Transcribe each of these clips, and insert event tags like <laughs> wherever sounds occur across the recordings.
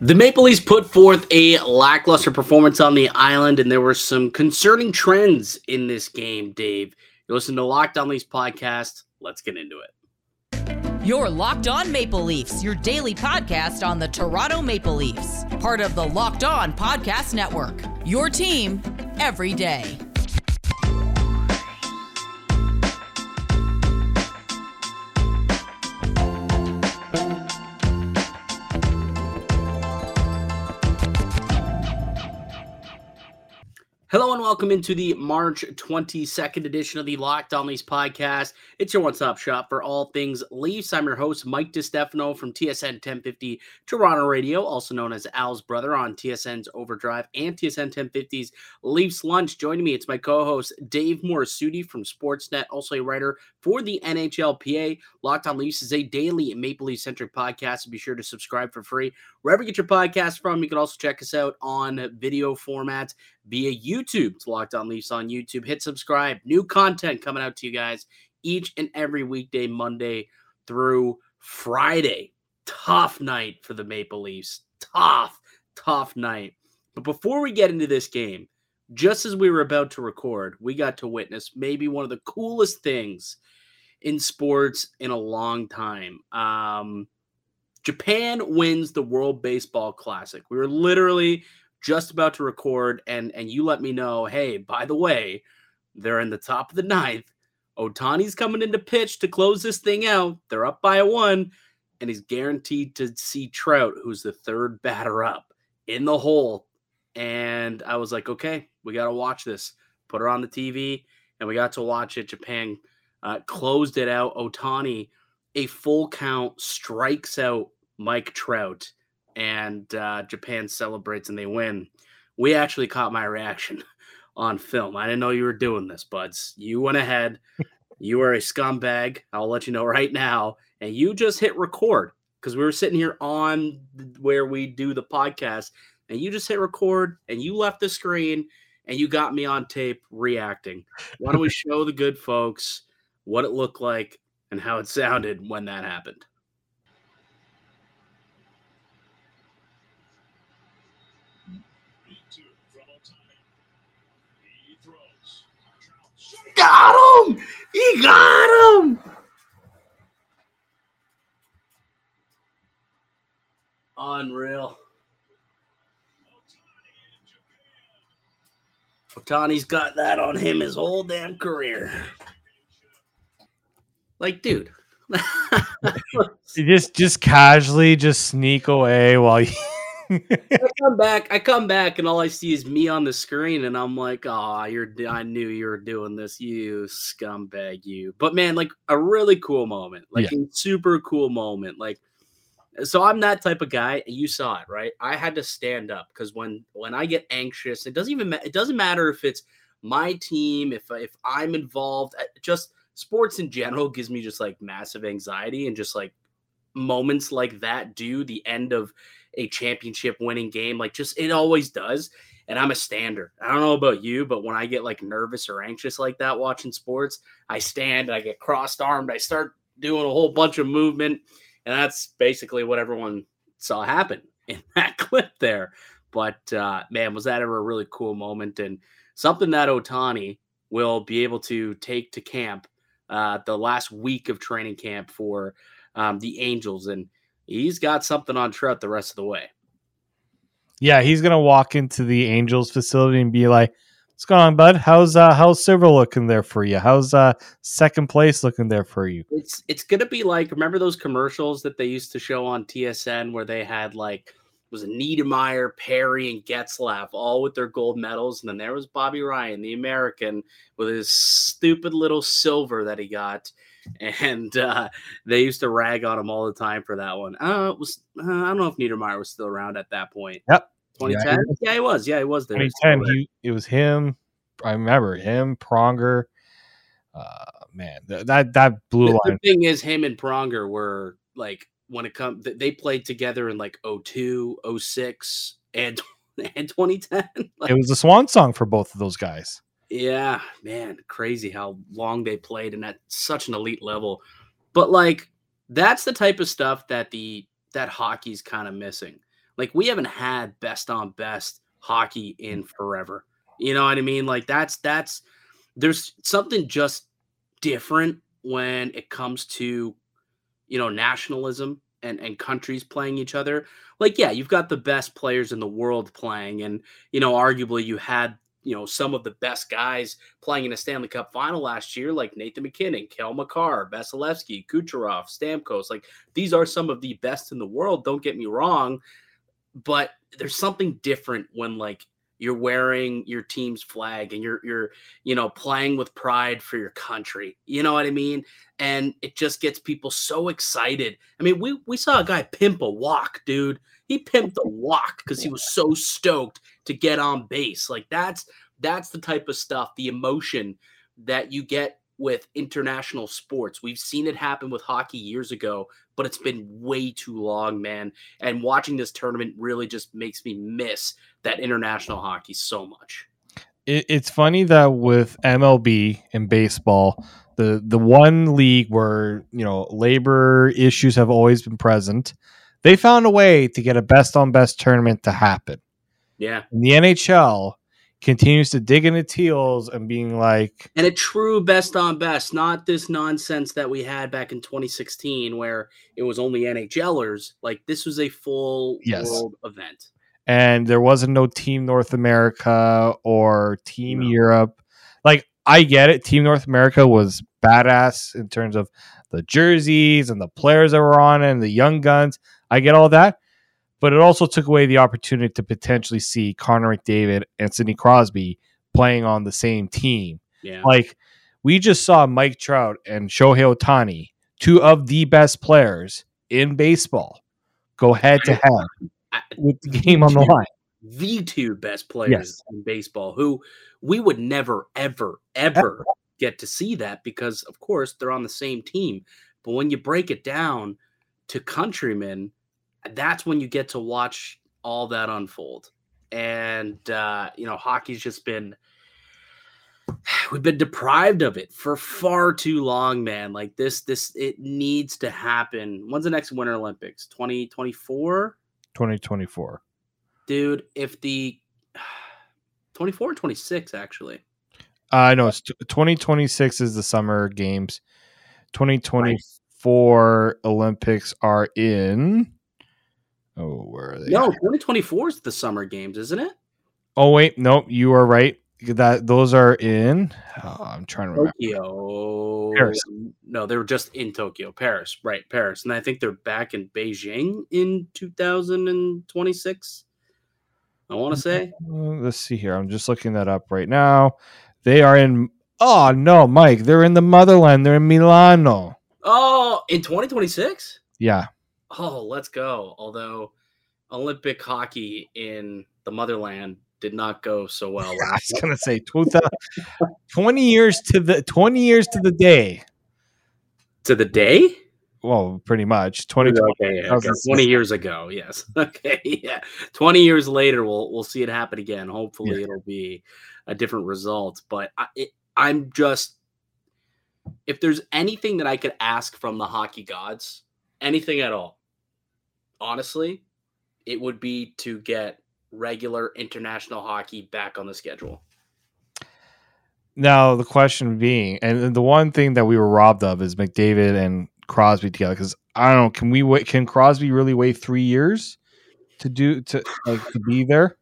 The Maple Leafs put forth a lackluster performance on the island, and there were some concerning trends in this game, Dave. You listen to Locked On Leafs podcast. Let's get into it. Your Locked On Maple Leafs, your daily podcast on the Toronto Maple Leafs, part of the Locked On Podcast Network. Your team every day. Hello and welcome into the March 22nd edition of the Locked On Leafs podcast. It's your one-stop shop for all things Leafs. I'm your host, Mike DiStefano from TSN 1050 Toronto Radio, also known as Al's brother on TSN's Overdrive and TSN 1050's Leafs Lunch. Joining me, it's my co-host, Dave Morassutti from Sportsnet, also a writer for the NHLPA. Locked On Leafs is a daily Maple Leaf-centric podcast, so be sure to subscribe for free wherever you get your podcast from. You can also check us out on video formats via YouTube. It's Locked On Leafs on YouTube. Hit subscribe. New content coming out to you guys each and every weekday, Monday through Friday. Tough night for the Maple Leafs. Tough, tough night. But before we get into this game, just as we were about to record, we got to witness maybe one of the coolest things in sports in a long time. Um, Japan wins the World Baseball Classic. We were literally just about to record and and you let me know, hey, by the way, they're in the top of the ninth. Ohtani's coming into pitch to close this thing out. They're up by a one, and he's guaranteed to see Trout, who's the third batter up, in the hole. And I was like, okay, we got to watch this. Put her on the TV, and we got to watch it. Japan uh, closed it out. Ohtani, a full count, strikes out Mike Trout and uh, Japan celebrates and they win. We actually caught my reaction <laughs> on film. I didn't know you were doing this, buds. You went ahead. you are a scumbag. I'll let you know right now. And you just hit record because we were sitting here on where we do the podcast, and you just hit record and you left the screen and you got me on tape reacting. Why don't we <laughs> show the good folks what it looked like and how it sounded when that happened? got him! He got him! Unreal. Ohtani's got that on him his whole damn career. Like, dude. <laughs> just just casually just sneak away while you I <laughs> come back, I come back, and all I see is me on the screen, and I'm like, "Oh, you're! I knew you were doing this, you scumbag, you." But man, like a really cool moment, like yeah. a super cool moment, like. So I'm that type of guy, you saw it, right? I had to stand up because when when I get anxious, it doesn't even ma- it doesn't matter if it's my team, if if I'm involved, eh, just sports in general gives me just like massive anxiety and just like moments like that do the end of a championship winning game. Like just it always does. And I'm a stander. I don't know about you, but when I get like nervous or anxious like that watching sports, I stand, I get crossed armed, I start doing a whole bunch of movement. And that's basically what everyone saw happen <laughs> in that clip there. But uh, man, was that ever a really cool moment and something that Ohtani will be able to take to camp uh, the last week of training camp for um, the Angels. And he's got something on Trout the rest of the way. Yeah, he's gonna walk into the Angels facility and be like, "What's going on, bud? How's uh how's Silver looking there for you? How's uh second place looking there for you?" It's it's gonna be like remember those commercials that they used to show on TSN where they had like was a Niedermayer, Perry, and Getzlaf all with their gold medals, and then there was Bobby Ryan, the American, with his stupid little silver that he got <laughs> and uh, they used to rag on him all the time for that one. Uh, it was uh, I don't know if Niedermayer was still around at that point. Yep, 2010. Yeah, yeah, he was. Yeah, he was there. 2010. He, it was him. I remember him, Pronger. Uh, man, th- that that blue the, line. The thing is, him and Pronger were like when it comes, they played together in like 02, 06, and <laughs> and 2010. like, <laughs> it was a swan song for both of those guys. Yeah, man, crazy how long they played and at such an elite level. But like that's the type of stuff that the that hockey's kind of missing. Like we haven't had best on best hockey in forever. You know what I mean? Like that's that's there's something just different when it comes to you know nationalism and and countries playing each other. Like yeah, you've got the best players in the world playing and you know arguably you had you know some of the best guys playing in a Stanley Cup final last year, like Nathan MacKinnon, Cale Makar, Vasilevskiy, Kucherov, Stamkos. Like these are some of the best in the world. Don't get me wrong, but there's something different when like you're wearing your team's flag and you're you're you know playing with pride for your country you know what i mean? And it just gets people so excited. I mean we we saw a guy pimp a walk dude. He pimped a walk because he was so stoked to get on base. Like that's that's the type of stuff the emotion that you get with international sports. We've seen it happen with hockey years ago, but it's been way too long, man. And watching this tournament really just makes me miss that international hockey so much. It, it's funny that with MLB and baseball, the the one league where you know labor issues have always been present, they found a way to get a best on best tournament to happen. Yeah. In the NHL, continues to dig in its heels and being like and a true best on best not this nonsense that we had back in 2016 where it was only nhlers like this was a full Yes. world event. And there wasn't no team north america or team No. europe. Like i get it. Team north america was badass in terms of the jerseys and the players that were on it and the young guns. I get all that but it also took away the opportunity to potentially see connor mcdavid and sidney crosby playing on the same team. Yeah. Like we just saw mike trout and shohei ohtani two of the best players in baseball go head to head with the game on the line. the two best players Yes. in baseball who we would never ever ever. get to see that because of course they're on the same team. But when you break it down to countrymen that's when you get to watch all that unfold. And uh you know hockey's just been <sighs> we've been deprived of it for far too long man. Like this this it needs to happen. When's the next winter olympics? 2024 2024 dude if the <sighs> 24 or 26 actually. Uh know it's t- 2026 is the summer games. 2024 Olympics are in. Oh, where are they? no 2024 is the summer games isn't it Oh wait, nope, you are right. That those are in. oh, I'm trying to remember. tokyo Paris. no they were just in tokyo paris right paris and i think they're back in beijing in 2026 i want to say Uh, let's see here. I'm just looking that up right now. They are in. Oh no, Mike, they're in the motherland. They're in Milano. oh in 2026 Yeah, oh let's go although olympic hockey in the motherland did not go so <laughs> well I was gonna say 2000 <laughs> 20 years to the 20 years to the day. to the day Well, pretty much 2020. Okay, yeah, okay. 20 <laughs> years ago, yes. Okay, yeah. 20 years later, we'll we'll see it happen again. Hopefully, it'll be a different result. But I, it, I'm just, if there's anything that I could ask from the hockey gods, anything at all, honestly, it would be to get regular international hockey back on the schedule. Now the question being, and the one thing that we were robbed of is McDavid and Crosby together. Because I don't know, can we wait? Can Crosby really wait three years to do to like to be there?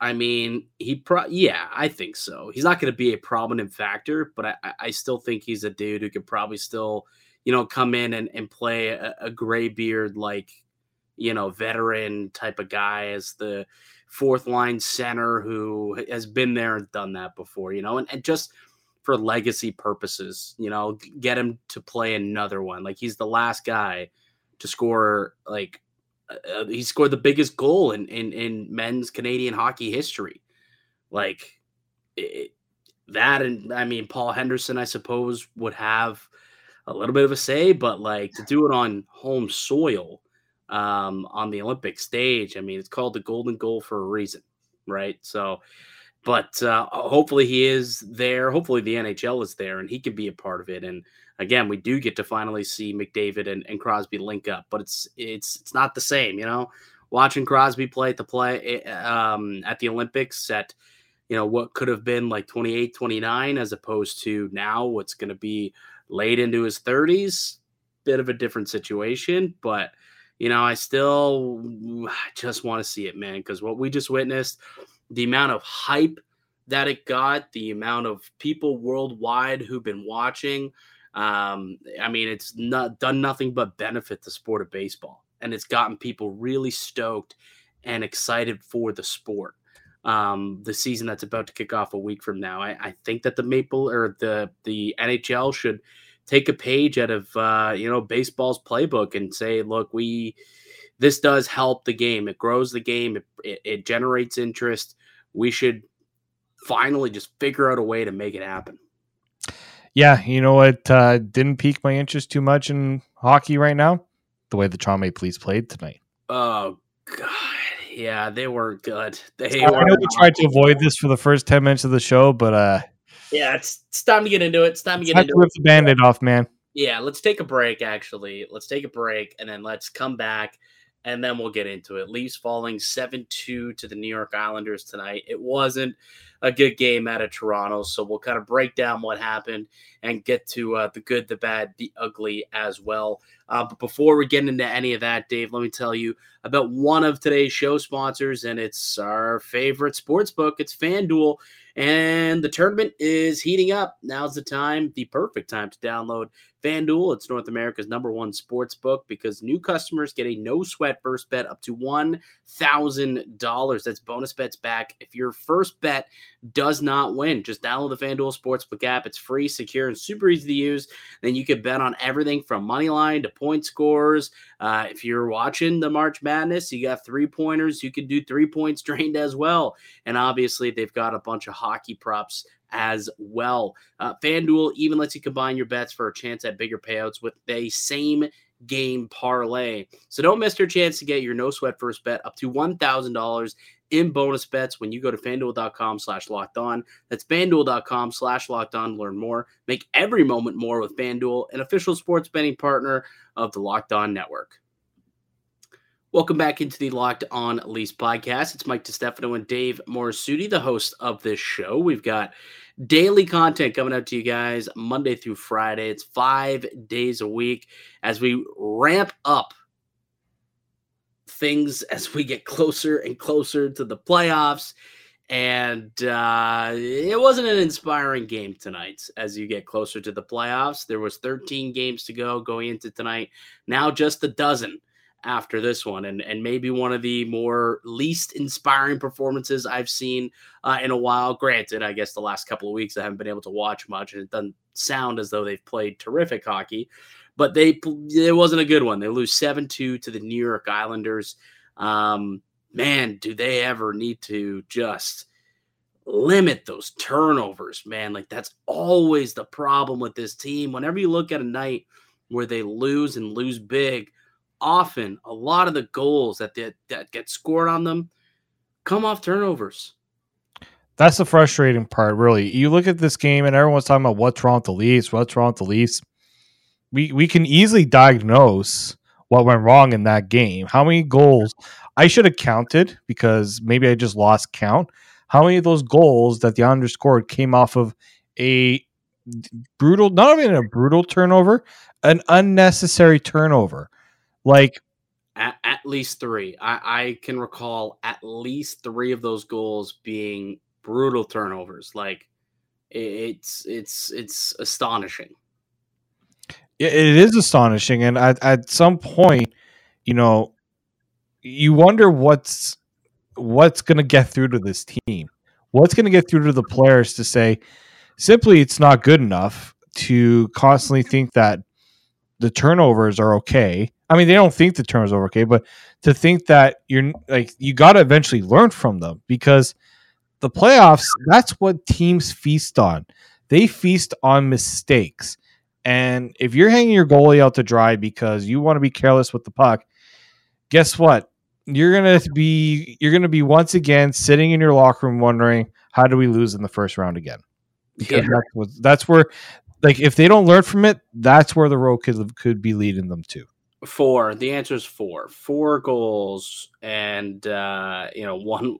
I mean, he pro yeah, I think so. He's not going to be a prominent factor, but I, I- still think he's a dude who could probably still, you know, come in and, and play a, a gray beard like, you know, veteran type of guy as the fourth line center who has been there and done that before, you know, and, and just for legacy purposes, you know, get him to play another one. Like he's the last guy to score like uh, he scored the biggest goal in in, in men's Canadian hockey history. Like it, that, and I mean Paul Henderson, I suppose, would have a little bit of a say, but like to do it on home soil, um, on the Olympic stage, I mean, it's called the Golden Goal for a reason, right? So, but uh, hopefully he is there. Hopefully the NHL is there, and he can be a part of it. And again, we do get to finally see McDavid and, and Crosby link up, but it's it's it's not the same, you know. watching Crosby play at the play eh, um, at the Olympics at you know what could have been like 28 29 as opposed to now what's going to be late into his 30s bit of a different situation but you know i still just want to see it man because what we just witnessed the amount of hype that it got the amount of people worldwide who've been watching um, i mean it's not done nothing but benefit the sport of baseball and it's gotten people really stoked and excited for the sport um, the season that's about to kick off a week from now. I, I, think that the Maple or the the NHL should take a page out of uh, you know baseball's playbook and say, look, we this does help the game. It grows the game. It, it, it generates interest. We should finally just figure out a way to make it happen. Yeah, you know what uh, didn't pique my interest too much in hockey right now? The way the Toronto Maple Leafs played tonight. Oh God yeah, they were good. They I were. know we tried to avoid this for the first ten minutes of the show, but uh, yeah, it's, it's time to get into it. It's time to get into to rip it. the band-aid off, man. Yeah, let's take a break. Actually, let's take a break and then let's come back and then we'll get into it. Leafs falling seven two to the New York Islanders tonight. It wasn't a good game out of Toronto, so we'll kind of break down what happened and get to uh, the good, the bad, the ugly as well. Uh, but before we get into any of that, Dave, let me tell you about one of today's show sponsors, and it's our favorite sports book. It's FanDuel, and the tournament is heating up. Now's the time, the perfect time to download FanDuel. It's North America's number one sports book because new customers get a no sweat first bet up to $1,000. That's bonus bets back if your first bet does not win. Just download the FanDuel Sportsbook app. It's free, secure, and super easy to use. Then you can bet on everything from money line to point scores. Uh, if you're watching the March Madness, you got three pointers. You can do three points <laughs> drained as well. And obviously, they've got a bunch of hockey props as well. Uh, FanDuel even lets you combine your bets for a chance at bigger payouts with a same game parlay. So don't miss your chance to get your no sweat first bet up to $1,000 in bonus bets when you go to fanduel.com slash locked on. That's fanduel.com slash locked on. Learn more. Make every moment more with FanDuel, an official sports betting partner of the Locked On Network. Welcome back into the Locked On Leafs podcast. It's Mike DiStefano and Dave Morassutti, the host of this show. We've got daily content coming out to you guys Monday through Friday. It's five days a week as we ramp up things <laughs> as we get closer and closer to the playoffs. And uh, it wasn't an inspiring game tonight as you get closer to the playoffs. There was 13 games to go going into tonight. Now just a dozen after this one, and and maybe one of the more least inspiring performances I've seen uh, in a while. Granted, I guess the last couple of weeks I haven't been able to watch much, and it doesn't sound as though they've played terrific hockey, but they it wasn't a good one. They lose seven two to the New York Islanders. Um, man, do they ever need to just limit those turnovers, man? Like that's always the problem with this team. Whenever you look at a night where they lose and lose big often a lot of the goals that they, that get scored on them come off turnovers. That's the frustrating part, really. You look at this game and everyone's talking about what's wrong with the Leafs, what's wrong with the Leafs. We we can easily diagnose what went wrong in that game. How many goals? I should have counted because maybe I just lost count. How many of those goals that the Islanders scored came off of a brutal, not even a brutal turnover, an unnecessary turnover. Like at, at least three. I, I can recall at least three of those goals being brutal turnovers. Like it's it's it's astonishing. It is astonishing, and at, at some point, you know, you wonder what's what's going to get through to this team. What's going to get through to the players to say simply it's not good enough to constantly think that the turnovers are okay I mean, they don't think the turnovers are okay, but to think that you're like you got to eventually learn from them because the playoffs. That's what teams feast on. They feast on mistakes, and if you're hanging your goalie out to dry because you want to be careless with the puck, guess what? You're gonna be you're gonna be once again sitting in your locker room wondering how do we lose in the first round again? Because yeah. that's, that's where like if they don't learn from it, that's where the road could could be leading them to. Four. The answer is four. Four goals, and uh, you know <laughs> one.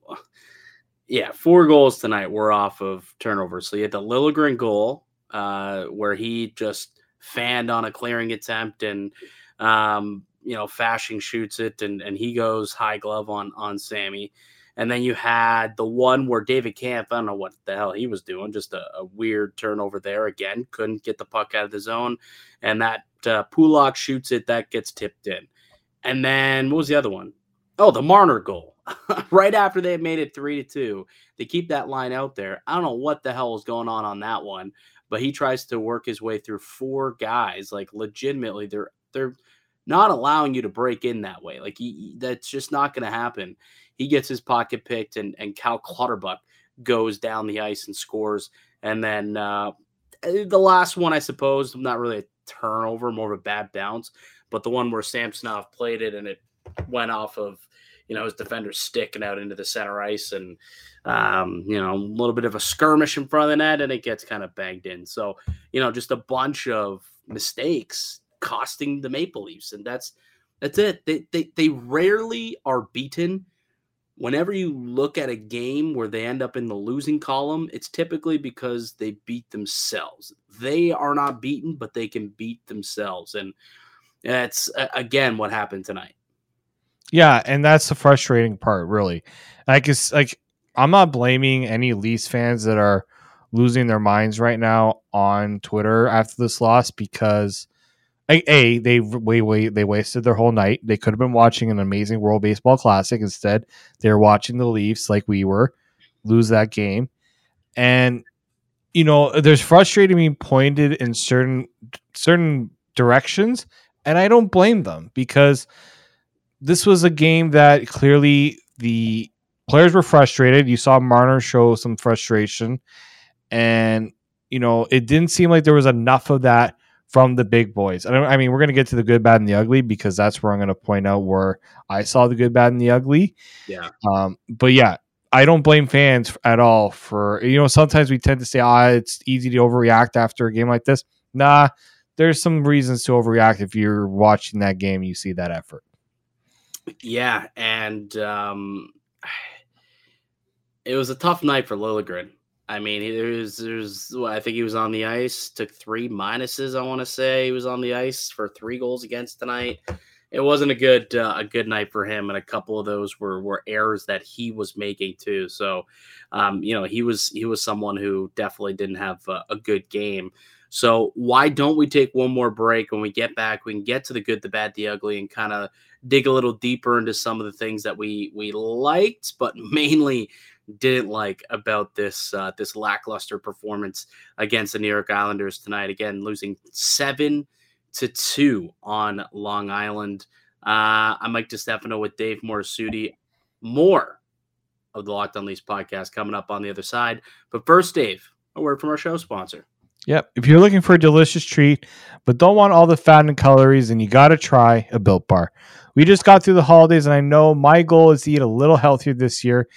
Yeah, four goals tonight were off of turnovers. So you had the Liljegren goal, uh, where he just fanned on a clearing attempt, and um, you know Fasching shoots it, and and he goes high glove on on Sammy. And then you had the one where David Kämpf, I don't know what the hell he was doing, just a, a weird turnover there again, couldn't get the puck out of the zone. And that uh, Pulock shoots it, that gets tipped in. And then what was the other one? Oh, the Marner goal. <laughs> right after they made it three to two, they keep that line out there. I don't know what the hell was going on on that one, but he tries to work his way through four guys. Like legitimately, they're they're not allowing you to break in that way. Like he, that's just not going to happen. He gets his pocket picked, and and Cal Clutterbuck goes down the ice and scores. And then uh, the last one, I suppose, not really a turnover, more of a bad bounce, but the one where Samsonov played it and it went off of you know his defender's sticking out into the center ice, and um, you know a little bit of a skirmish in front of the net, and it gets kind of banged in. So you know just a bunch of mistakes costing the Maple Leafs, and that's that's it. They they they rarely are beaten. Whenever you look at a game where they end up in the losing column, it's typically because they beat themselves. They are not beaten, but they can beat themselves, and that's again what happened tonight. Yeah, and that's the frustrating part, really. Like it's like I'm not blaming any Leafs fans that are losing their minds right now on Twitter after this loss because a, a they wait, wait, they wasted their whole night. They could have been watching an amazing World Baseball Classic. Instead, they're watching the Leafs like we were lose that game, and you know there's frustrating being pointed in certain certain directions, and I don't blame them because this was a game that clearly the players were frustrated. You saw Marner show some frustration, and you know it didn't seem like there was enough of that from the big boys. I, I mean, we're going to get to the good, bad, and the ugly because that's where I'm going to point out where I saw the good, bad, and the ugly. Yeah. Um, but yeah, I don't blame fans at all for you know. Sometimes we tend to say, "Ah, it's easy to overreact after a game like this." Nah, there's some reasons to overreact if you're watching that game. You see that effort. Yeah, and um, <sighs> it was a tough night for Liljegren. I mean, there's there's I think he was on the ice, took three minuses. I want to say he was on the ice for three goals against tonight. It wasn't a good uh, a good night for him, and a couple of those were were errors that he was making too. So, um, you know, he was he was someone who definitely didn't have a, a good game. So why don't we take one more break? When we get back, we can get to the good, the bad, the ugly, and kind of dig a little deeper into some of the things that we we liked, but <laughs> mainly didn't like about this uh, this lackluster performance against the New York Islanders tonight. Again, losing seven to two on Long Island. Uh, I'm Mike DiStefano with Dave Morassutti. More of the Locked On Leafs podcast coming up on the other side. But first, Dave, a word from our show sponsor. Yep. If you're looking for a delicious treat, but don't want all the fat and calories, then you got to try a Built Bar. We just got through the holidays, and I know my goal is to eat a little healthier this year.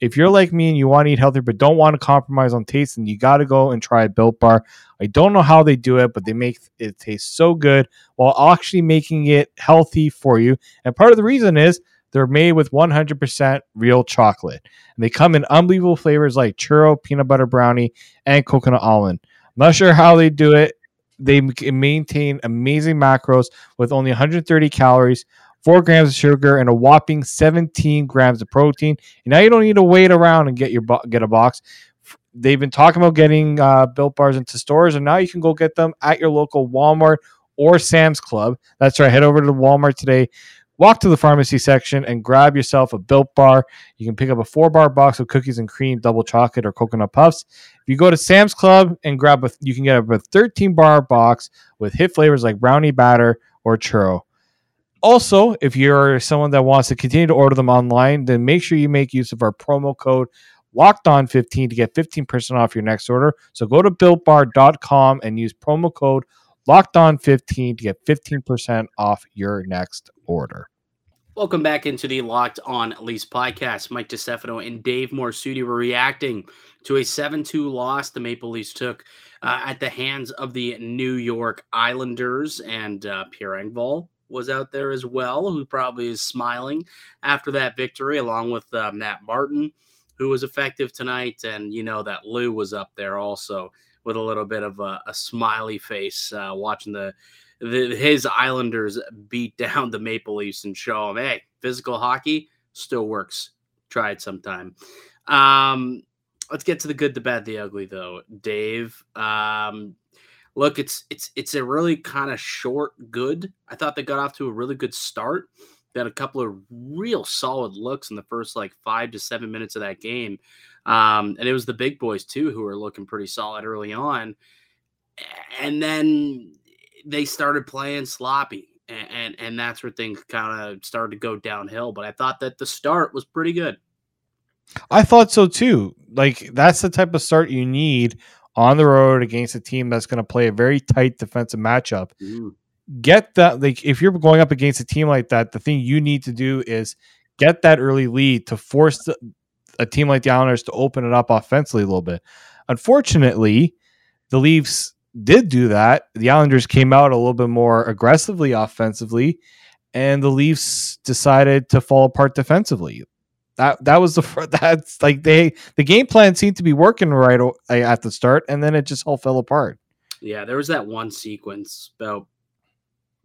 If you're like me and you want to eat healthier but don't want to compromise on taste, then you got to go and try a Built Bar. I don't know how they do it, but they make it taste so good while actually making it healthy for you. And part of the reason is they're made with 100% real chocolate. And they come in unbelievable flavors like churro, peanut butter brownie, and coconut almond. I'm not sure how they do it. They maintain amazing macros with only 130 calories, four grams of sugar, and a whopping 17 grams of protein. And now you don't need to wait around and get your get a box. They've been talking about getting uh, built bars into stores, and now you can go get them at your local Walmart or Sam's Club. That's right. Head over to Walmart today. Walk to the pharmacy section and grab yourself a built bar. You can pick up a four bar box of cookies and cream, double chocolate, or coconut puffs. If you go to Sam's Club and grab a, you can get a 13 bar box with hit flavors like brownie batter or churro. Also, if you're someone that wants to continue to order them online, then make sure you make use of our promo code locked on 15 to get 15% off your next order. So go to builtbar.com and use promo code locked on 15 to get 15% off your next order. Welcome back into the Locked On Leafs podcast. Mike DiStefano and Dave Morassutti were reacting to a 7 2 loss the Maple Leafs took uh, at the hands of the New York Islanders and uh, Pierre Engvall was out there as well, who probably is smiling after that victory, along with uh, Matt Martin, who was effective tonight. And you know that Lou was up there also with a little bit of a, a smiley face uh, watching the, the his Islanders beat <laughs> down the Maple Leafs and show them, hey, physical hockey still works. Try it sometime. Um, let's get to the good, the bad, the ugly, though. Dave, um, look, it's it's it's a really kind of short good. I thought they got off to a really good start. They had a couple of real solid looks in the first like five to seven minutes of that game, um, and it was the big boys too who were looking pretty solid early on, and then they started playing sloppy. And, and, and that's where things kind of started to go downhill. But I thought that the start was pretty good. I thought so too. Like that's the type of start you need on the road against a team that's going to play a very tight defensive matchup. Mm. Get that like if you're going up against a team like that, the thing you need to do is get that early lead to force the, a team like the Islanders to open it up offensively a little bit. Unfortunately, the Leafs did do that. The Islanders came out a little bit more aggressively offensively, and the Leafs decided to fall apart defensively. That that was the <laughs> that's like they the game plan seemed to be working right at the start, and then it just all fell apart. Yeah, there was that one sequence about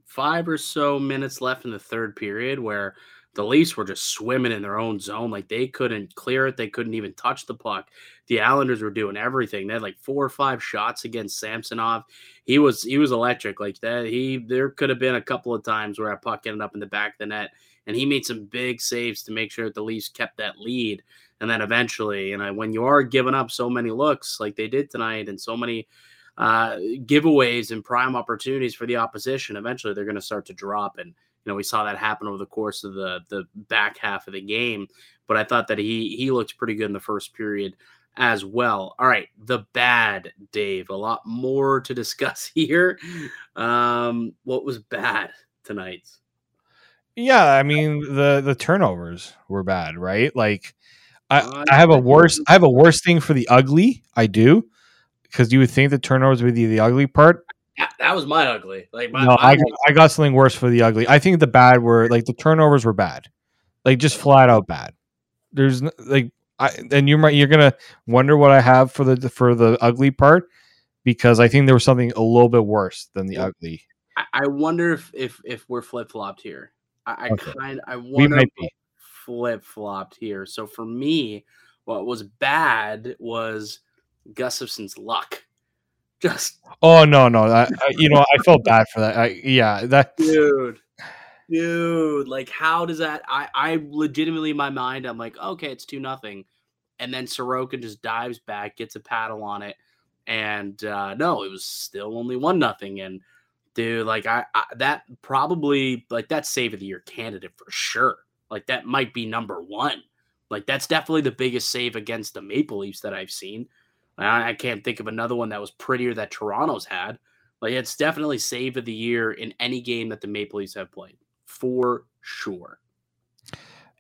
five or so minutes left in the third period where the Leafs were just swimming in their own zone. Like they couldn't clear it. They couldn't even touch the puck. The Islanders were doing everything. They had like four or five shots against Samsonov. He was he was electric. Like that. He there could have been a couple of times where a puck ended up in the back of the net and he made some big saves to make sure that the Leafs kept that lead. And then eventually, know, when you are giving up so many looks like they did tonight, and so many uh, giveaways and prime opportunities for the opposition, eventually they're going to start to drop. And you know, we saw that happen over the course of the the back half of the game. But I thought that he he looked pretty good in the first period as well. All right, the bad, Dave. A lot more to <laughs> discuss here. Um, what was bad tonight? Yeah, I mean the the turnovers were bad, right? Like I, ah, I have a worse I have a worse thing for the ugly. I do because you would think the turnovers would be the ugly part. That was my ugly. Like my, no, my I, I got something worse for the ugly. I think the bad were like the turnovers were bad, like just flat out bad. There's like I and you might you're gonna wonder what I have for the for the ugly part because I think there was something a little bit worse than the ugly. I wonder if if if we're flip flopped here. I, I okay. kind I want to <laughs> flip flopped here. So for me, what was bad was Gustafsson's luck. <laughs> Just oh no no I, I, you know I felt bad for that. I, <laughs> yeah that dude dude like how does that I I legitimately in my mind I'm like okay it's two nothing, and then Sorokin just dives back gets a paddle on it, and uh, no it was still only one nothing and dude. Like I, I, that probably like that save of the year candidate for sure. Like that might be number one. Like that's definitely the biggest save against the Maple Leafs that I've seen. I, I can't think of another one that was prettier that Toronto's had. Like it's definitely save of the year in any game that the Maple Leafs have played for sure.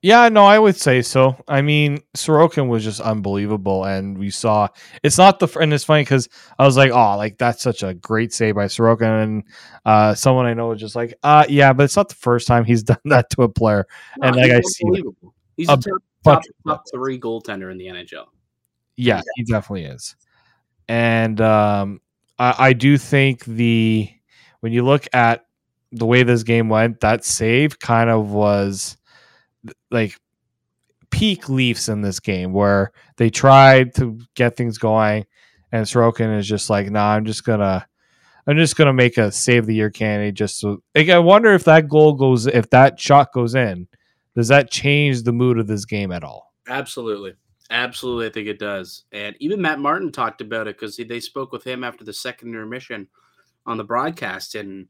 Yeah, no, I would say so. I mean, Sorokin was just unbelievable, and we saw it's not the and it's funny because I was like, oh, like that's such a great save by Sorokin, and uh, someone I know was just like, uh, yeah, but it's not the first time he's <laughs> done that to a player, no, and like I see, he's a, top, top, top three goaltender in the NHL. Yeah, he definitely is, and um, I, I do think the when you look at the way this game went, that save kind of was like peak Leafs in this game where they tried to get things going, and Sorokin is just like, "Nah, I'm just gonna." I'm just gonna make a save the year candidate just so like, I wonder if that goal goes if that shot goes in, does that change the mood of this game at all? Absolutely. Absolutely, I think it does. And even Matt Martin talked about it because they spoke with him after the second intermission on the broadcast, and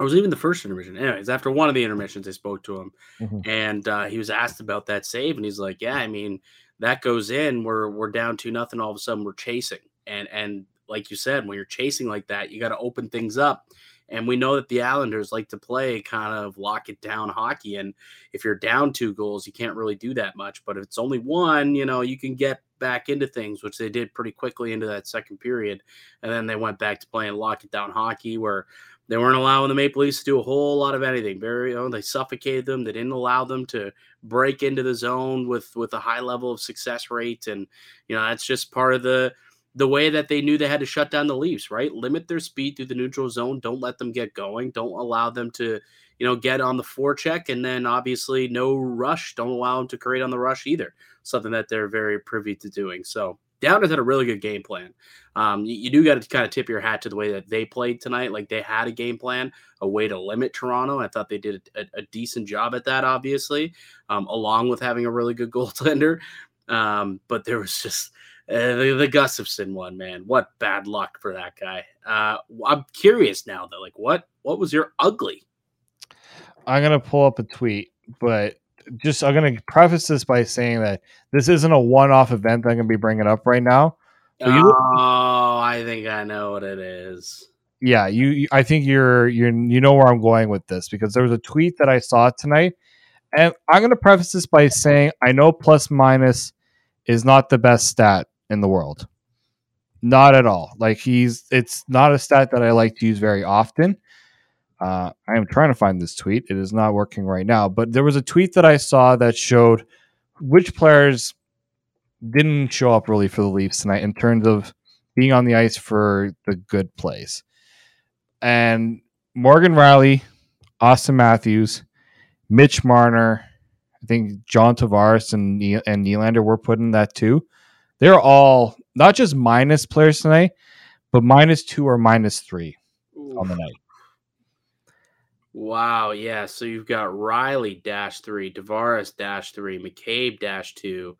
or was even the first intermission. Anyways, after one of the intermissions, I spoke to him, mm-hmm. and uh, he was asked about that save, and he's like, "Yeah, I mean, that goes in. We're we're down to nothing. All of a sudden, we're chasing, and and like you said, when you're chasing like that, you got to open things up. And we know that the Islanders like to play kind of lock it down hockey. And if you're down two goals, you can't really do that much. But if it's only one, you know, you can get back into things, which they did pretty quickly into that second period. And then they went back to playing lock it down hockey, where they weren't allowing the Maple Leafs to do a whole lot of anything. Very, you know, they suffocated them. They didn't allow them to break into the zone with with a high level of success rate, and you know that's just part of the the way that they knew they had to shut down the Leafs. Right, limit their speed through the neutral zone. Don't let them get going. Don't allow them to you know get on the forecheck, and then obviously no rush. Don't allow them to create on the rush either. Something that they're very privy to doing. So Downers had a really good game plan. Um, you, you, do got to kind of tip your hat to the way that they played tonight. Like they had a game plan, a way to limit Toronto. I thought they did a, a decent job at that, obviously, um, along with having a really good <laughs> goaltender. Um, but there was just uh, the, the Gustafsson one, man. What bad luck for that guy. Uh, I'm curious now, though. Like, what what was your ugly? I'm gonna pull up a tweet, but just I'm going to preface this by saying that this isn't a one-off event that I'm going to be bringing up right now. So oh, I think I know what it is. Yeah, you. I think you're you're you know where I'm going with this because there was a tweet that I saw tonight, and I'm going to preface this by saying I know plus minus is not the best stat in the world, not at all. Like he's, it's not a stat that I like to use very often. Uh, I am trying to find this tweet. It is not working right now, but there was a tweet that I saw that showed which players didn't show up really for the Leafs tonight in terms of being on the ice for the good plays. And Morgan Rielly, Austin Matthews, Mitch Marner, I think John Tavares and and Nylander were put in that too. They're all not just minus players tonight, but minus two or minus three Ooh. on the night. Wow, yeah. So you've got Rielly dash three, Tavares dash three, McCabe dash two,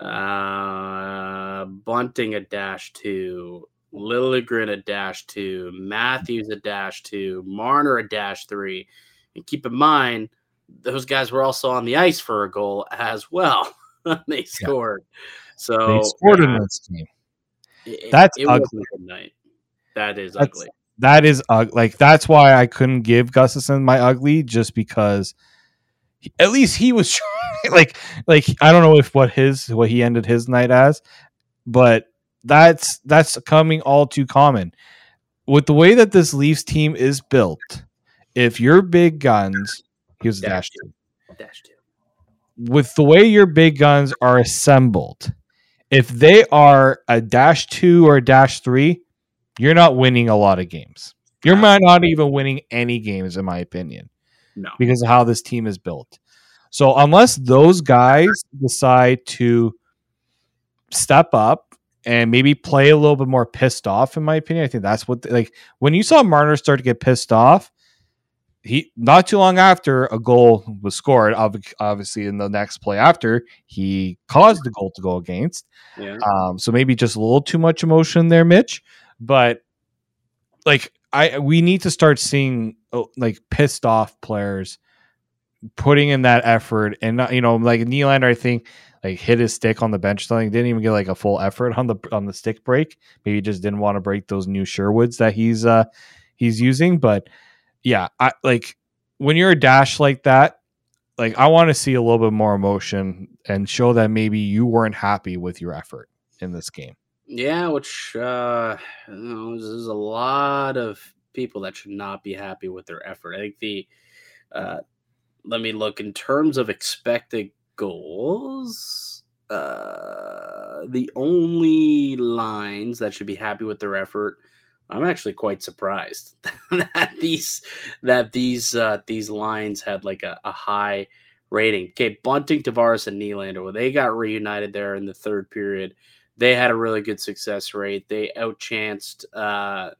uh, Bunting a dash two, Liljegren a dash two, Matthews a dash two, Marner a dash three. And keep in mind, those guys were also on the ice for a goal as well. <laughs> they scored. Yeah. So they scored in this team. That's it, it ugly. night. That is That's, ugly that is uh, like that's why I couldn't give Gustafsson my ugly just because he, at least he was <laughs> trying, like like I don't know if what his what he ended his night as, but that's that's coming all too common. With the way that this Leafs team is built. If your big guns, here's dash, dash two, dash two, with the way your big guns are assembled, if they are a dash two or a dash three, you're not winning a lot of games. You're not even winning any games, in my opinion. No. Because of how this team is built. So unless those guys decide to step up and maybe play a little bit more pissed off, in my opinion, I think that's what like when you saw Marner start to get pissed off, he not too long after a goal was scored, obviously in the next play after he caused the goal to go against. Yeah. Um, so maybe just a little too much emotion there, Mitch. But like I we need to start seeing oh, like pissed off players putting in that effort and not, you know like Nylander I think like hit his stick on the bench something didn't even get like a full effort on the on the stick break. Maybe just didn't want to break those new Sherwoods that he's uh he's using but yeah I like when you're a dash like that like I want to see a little bit more emotion and show that maybe you weren't happy with your effort in this game yeah, which uh, you know, there's a lot of people that should not be happy with their effort. I think the uh, let me look in terms of expected goals. Uh, the only lines that should be happy with their effort. I'm actually quite surprised <laughs> that these that these uh, these lines had like a, a high rating. Okay, Bunting, Tavares, and Nylander. Well, they got reunited there in the third period they had a really good success rate. They outchanced, uh,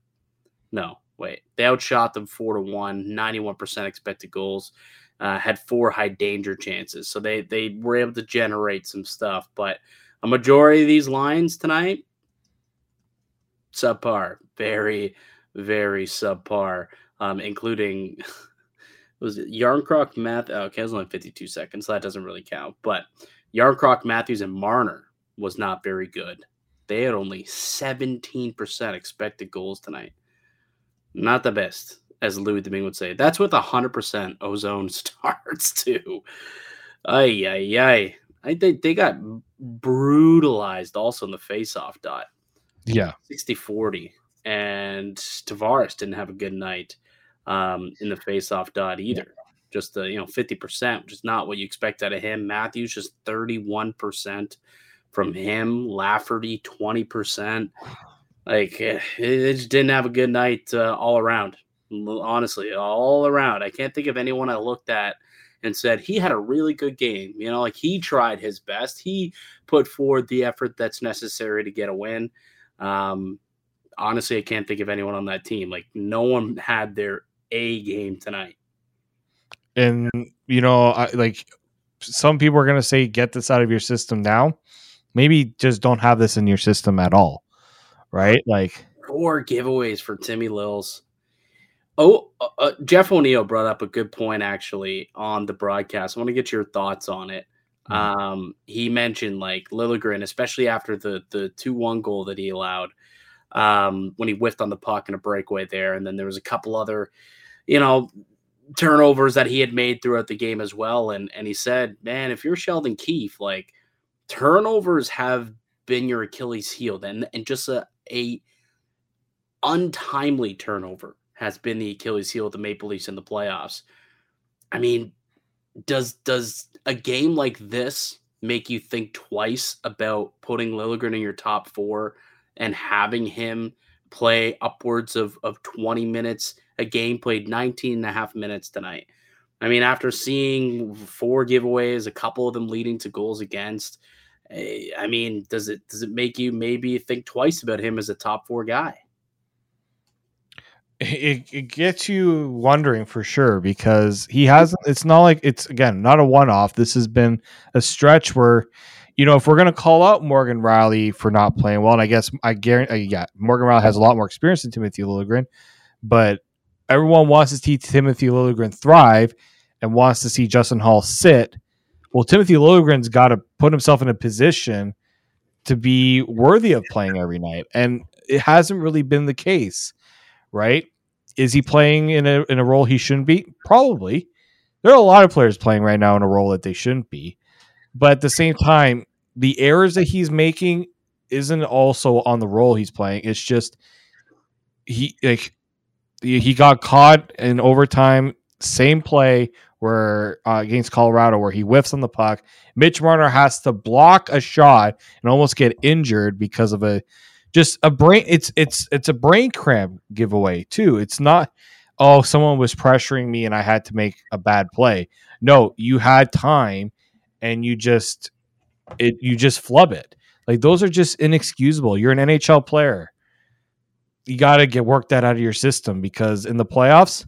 no, wait, they outshot them four to one, 91% expected goals, uh, had four high danger chances. So they, they were able to generate some stuff. But a majority of these lines tonight, subpar, very, very subpar, um, including. <laughs> was it Järnkrok Math? Okay, it was only 52 seconds, so that doesn't really count. But Järnkrok, Matthews, and Marner was not very good. They had only 17% expected goals tonight. Not the best, as Louis Domingue would say. That's with 100% ozone <laughs> starts, too. Ay, ay, ay. I think they got brutalized also in the face-off dot. Yeah. 60 40. and Tavares didn't have a good night um, in the faceoff dot either. Yeah. Just the you know fifty percent, which is not what you expect out of him. Matthews just thirty one percent from him. Lafferty twenty percent. Like eh, it just didn't have a good night uh, all around. Honestly, all around. I can't think of anyone I looked at and said he had a really good game. You know, like he tried his best. He put forward the effort that's necessary to get a win. Um, honestly, I can't think of anyone on that team. Like no one had their A game tonight. And you know, I, like some people are going to say, get this out of your system now. Maybe just don't have this in your system at all, right? Like four giveaways for Timmy Lills. Oh, uh, uh, Jeff O'Neill brought up a good point actually on the broadcast. I want to get your thoughts on it. Mm-hmm. Um, he mentioned like Liljegren, especially after the the two one goal that he allowed um, when he whiffed on the puck in a breakaway there, and then there was a couple other, you know, turnovers that he had made throughout the game as well. And and he said, man, if you're Sheldon Keefe, like turnovers have been your Achilles heel, and and just a a untimely turnover has been the Achilles heel of the Maple Leafs in the playoffs. I mean, does does a game like this make you think twice about putting Liljegren in your top four and having him play upwards of, of 20 minutes a game, played 19 and a half minutes tonight. I mean, after seeing four giveaways, a couple of them leading to goals against, eh, I mean, does it does it make you maybe think twice about him as a top four guy? it, it gets you wondering for sure because he hasn't it's not like it's again not a one-off this has been a stretch where you know if we're going to call out morgan Rielly for not playing well and i guess i guarantee uh, yeah morgan Rielly has a lot more experience than timothy liljegren but everyone wants to see timothy liljegren thrive and wants to see justin Holl sit well timothy liljegren's got to put himself in a position to be worthy of playing every night and it hasn't really been the case right? Is he playing in a in a role he shouldn't be? Probably. There are a lot of players playing right now in a role that they shouldn't be. But at the same time, the errors that he's making isn't also on the role he's playing. It's just he like he got caught in overtime, same play where uh, against Colorado where he whiffs on the puck. Mitch Marner has to block a shot and almost get injured because of a just a brain it's it's it's a brain cramp giveaway too. It's not oh someone was pressuring me and i had to make a bad play. No you had time and you just it you just flub it. Like those are just inexcusable. You're an nhl player you got to get work that out of your system because in the playoffs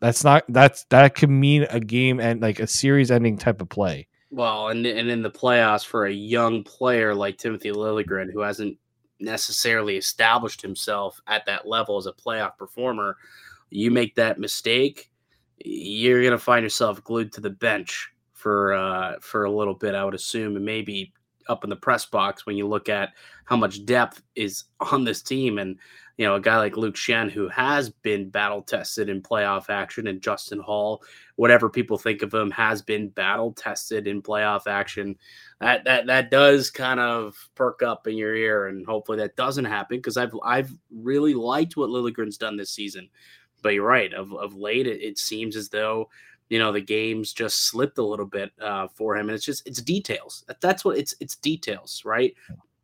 that's not that's that could mean a game and like a series ending type of play well and, and in the playoffs for a young player like timothy liljegren who hasn't necessarily established himself at that level as a playoff performer, you make that mistake, you're gonna find yourself glued to the bench for uh, for a little bit. I would assume, and maybe up in the press box when you look at how much depth is on this team and you know, a guy like Luke Schenn who has been battle tested in playoff action, and Justin Holl, whatever people think of him, has been battle tested in playoff action. That that that does kind of perk up in your ear, and hopefully that doesn't happen because I've I've really liked what Liljegren's done this season. But you're right, of of late it, it seems as though you know the games just slipped a little bit uh, for him, and it's just it's details. That's what it's it's details, right?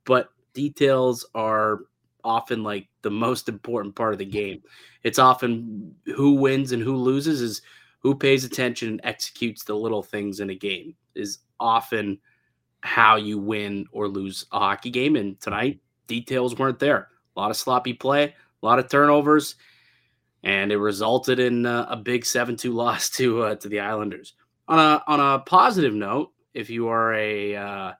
But details are often like the most important part of the game. It's often who wins and who loses is who pays attention and executes the little things in a game is often how you win or lose a hockey game. And tonight, details weren't there. A lot of sloppy play, a lot of turnovers, and it resulted in uh, a big seven-two loss <laughs> to uh, to the Islanders. On a on a positive note, if you are a uh,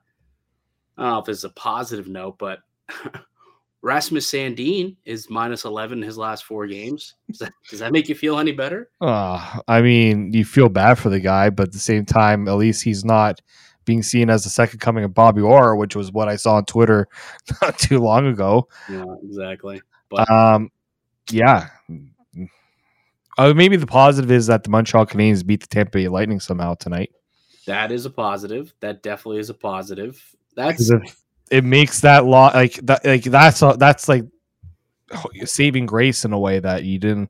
I don't know if this is a positive note, but <laughs> Rasmus Sandin is minus 11 in his last four games. Does that, does that make you feel any better? Uh, I mean, you feel bad for the guy, but at the same time, at least he's not being seen as the second coming of Bobby Orr, which was what I saw on Twitter <laughs> not too long ago. Yeah, exactly. But um, yeah. Uh, maybe the positive is that the Montreal Canadiens beat the Tampa Bay Lightning somehow tonight. That is a positive. That definitely is a positive. That's it makes that law like that like that's that's like saving grace in a way that you didn't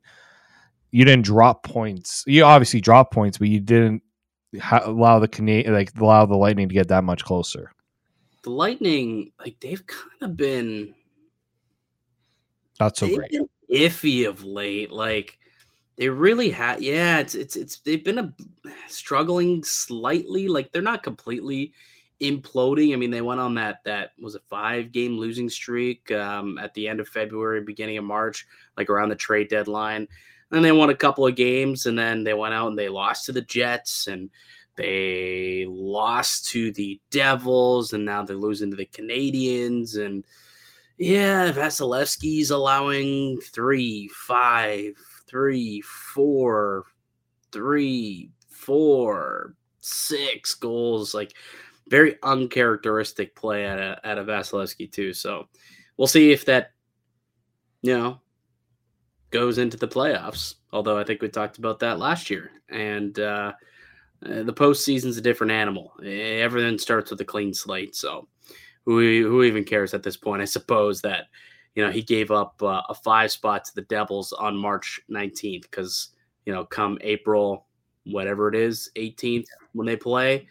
you didn't drop points. You obviously drop points, but you didn't ha- allow the Canadian like allow the Lightning to get that much closer. The Lightning, like they've kind of been not so great, iffy of late. Like they really had, yeah. It's it's it's they've been a struggling slightly. Like they're not completely imploding. I mean, they went on that that was a five game losing streak um, at the end of February, beginning of March, like around the trade deadline. And they won a couple of games, and then they went out and they lost to the Jets, and they lost to the Devils, and now they're losing to the Canadiens, And yeah, Vasilevskiy's allowing three, five, three, four, three, four, six goals. Like very uncharacteristic play at a at a Vasilevskiy too. So we'll see if that you know goes into the playoffs. Although I think we talked about that last year, and uh, uh the postseason's a different animal. Everything starts with a clean slate. So who who even cares at this point? I suppose that you know he gave up uh, a five spot to the Devils on March 19th because you know come April whatever it is 18th when they play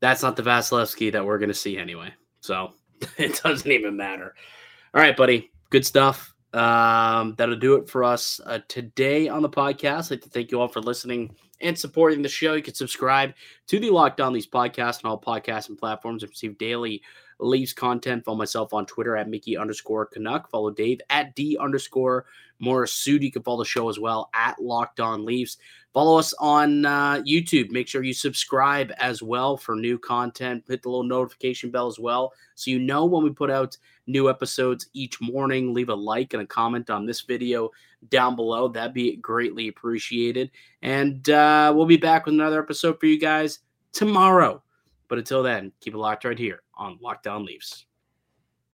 that's not the Vasilevskiy that we're going to see anyway. So <laughs> it doesn't even matter. All right, buddy. Good stuff. Um, that'll do it for us uh, today on the podcast. I'd like to thank you all for listening and supporting the show. You can subscribe to the Locked On Leafs podcast on all podcasts and platforms and receive daily Leafs content. Follow myself on Twitter at Mickey underscore Canuck. Follow Dave at D underscore Morris You can follow the show as well at Locked On Leafs. Follow us on uh, YouTube. Make sure you subscribe as well for new content. Hit the little notification bell as well so you know when we put out new episodes each morning. Leave a like and a comment on this video down below. That'd be greatly appreciated. And uh, we'll be back with another episode for you guys tomorrow. But until then, keep it locked right here on Locked On Leafs.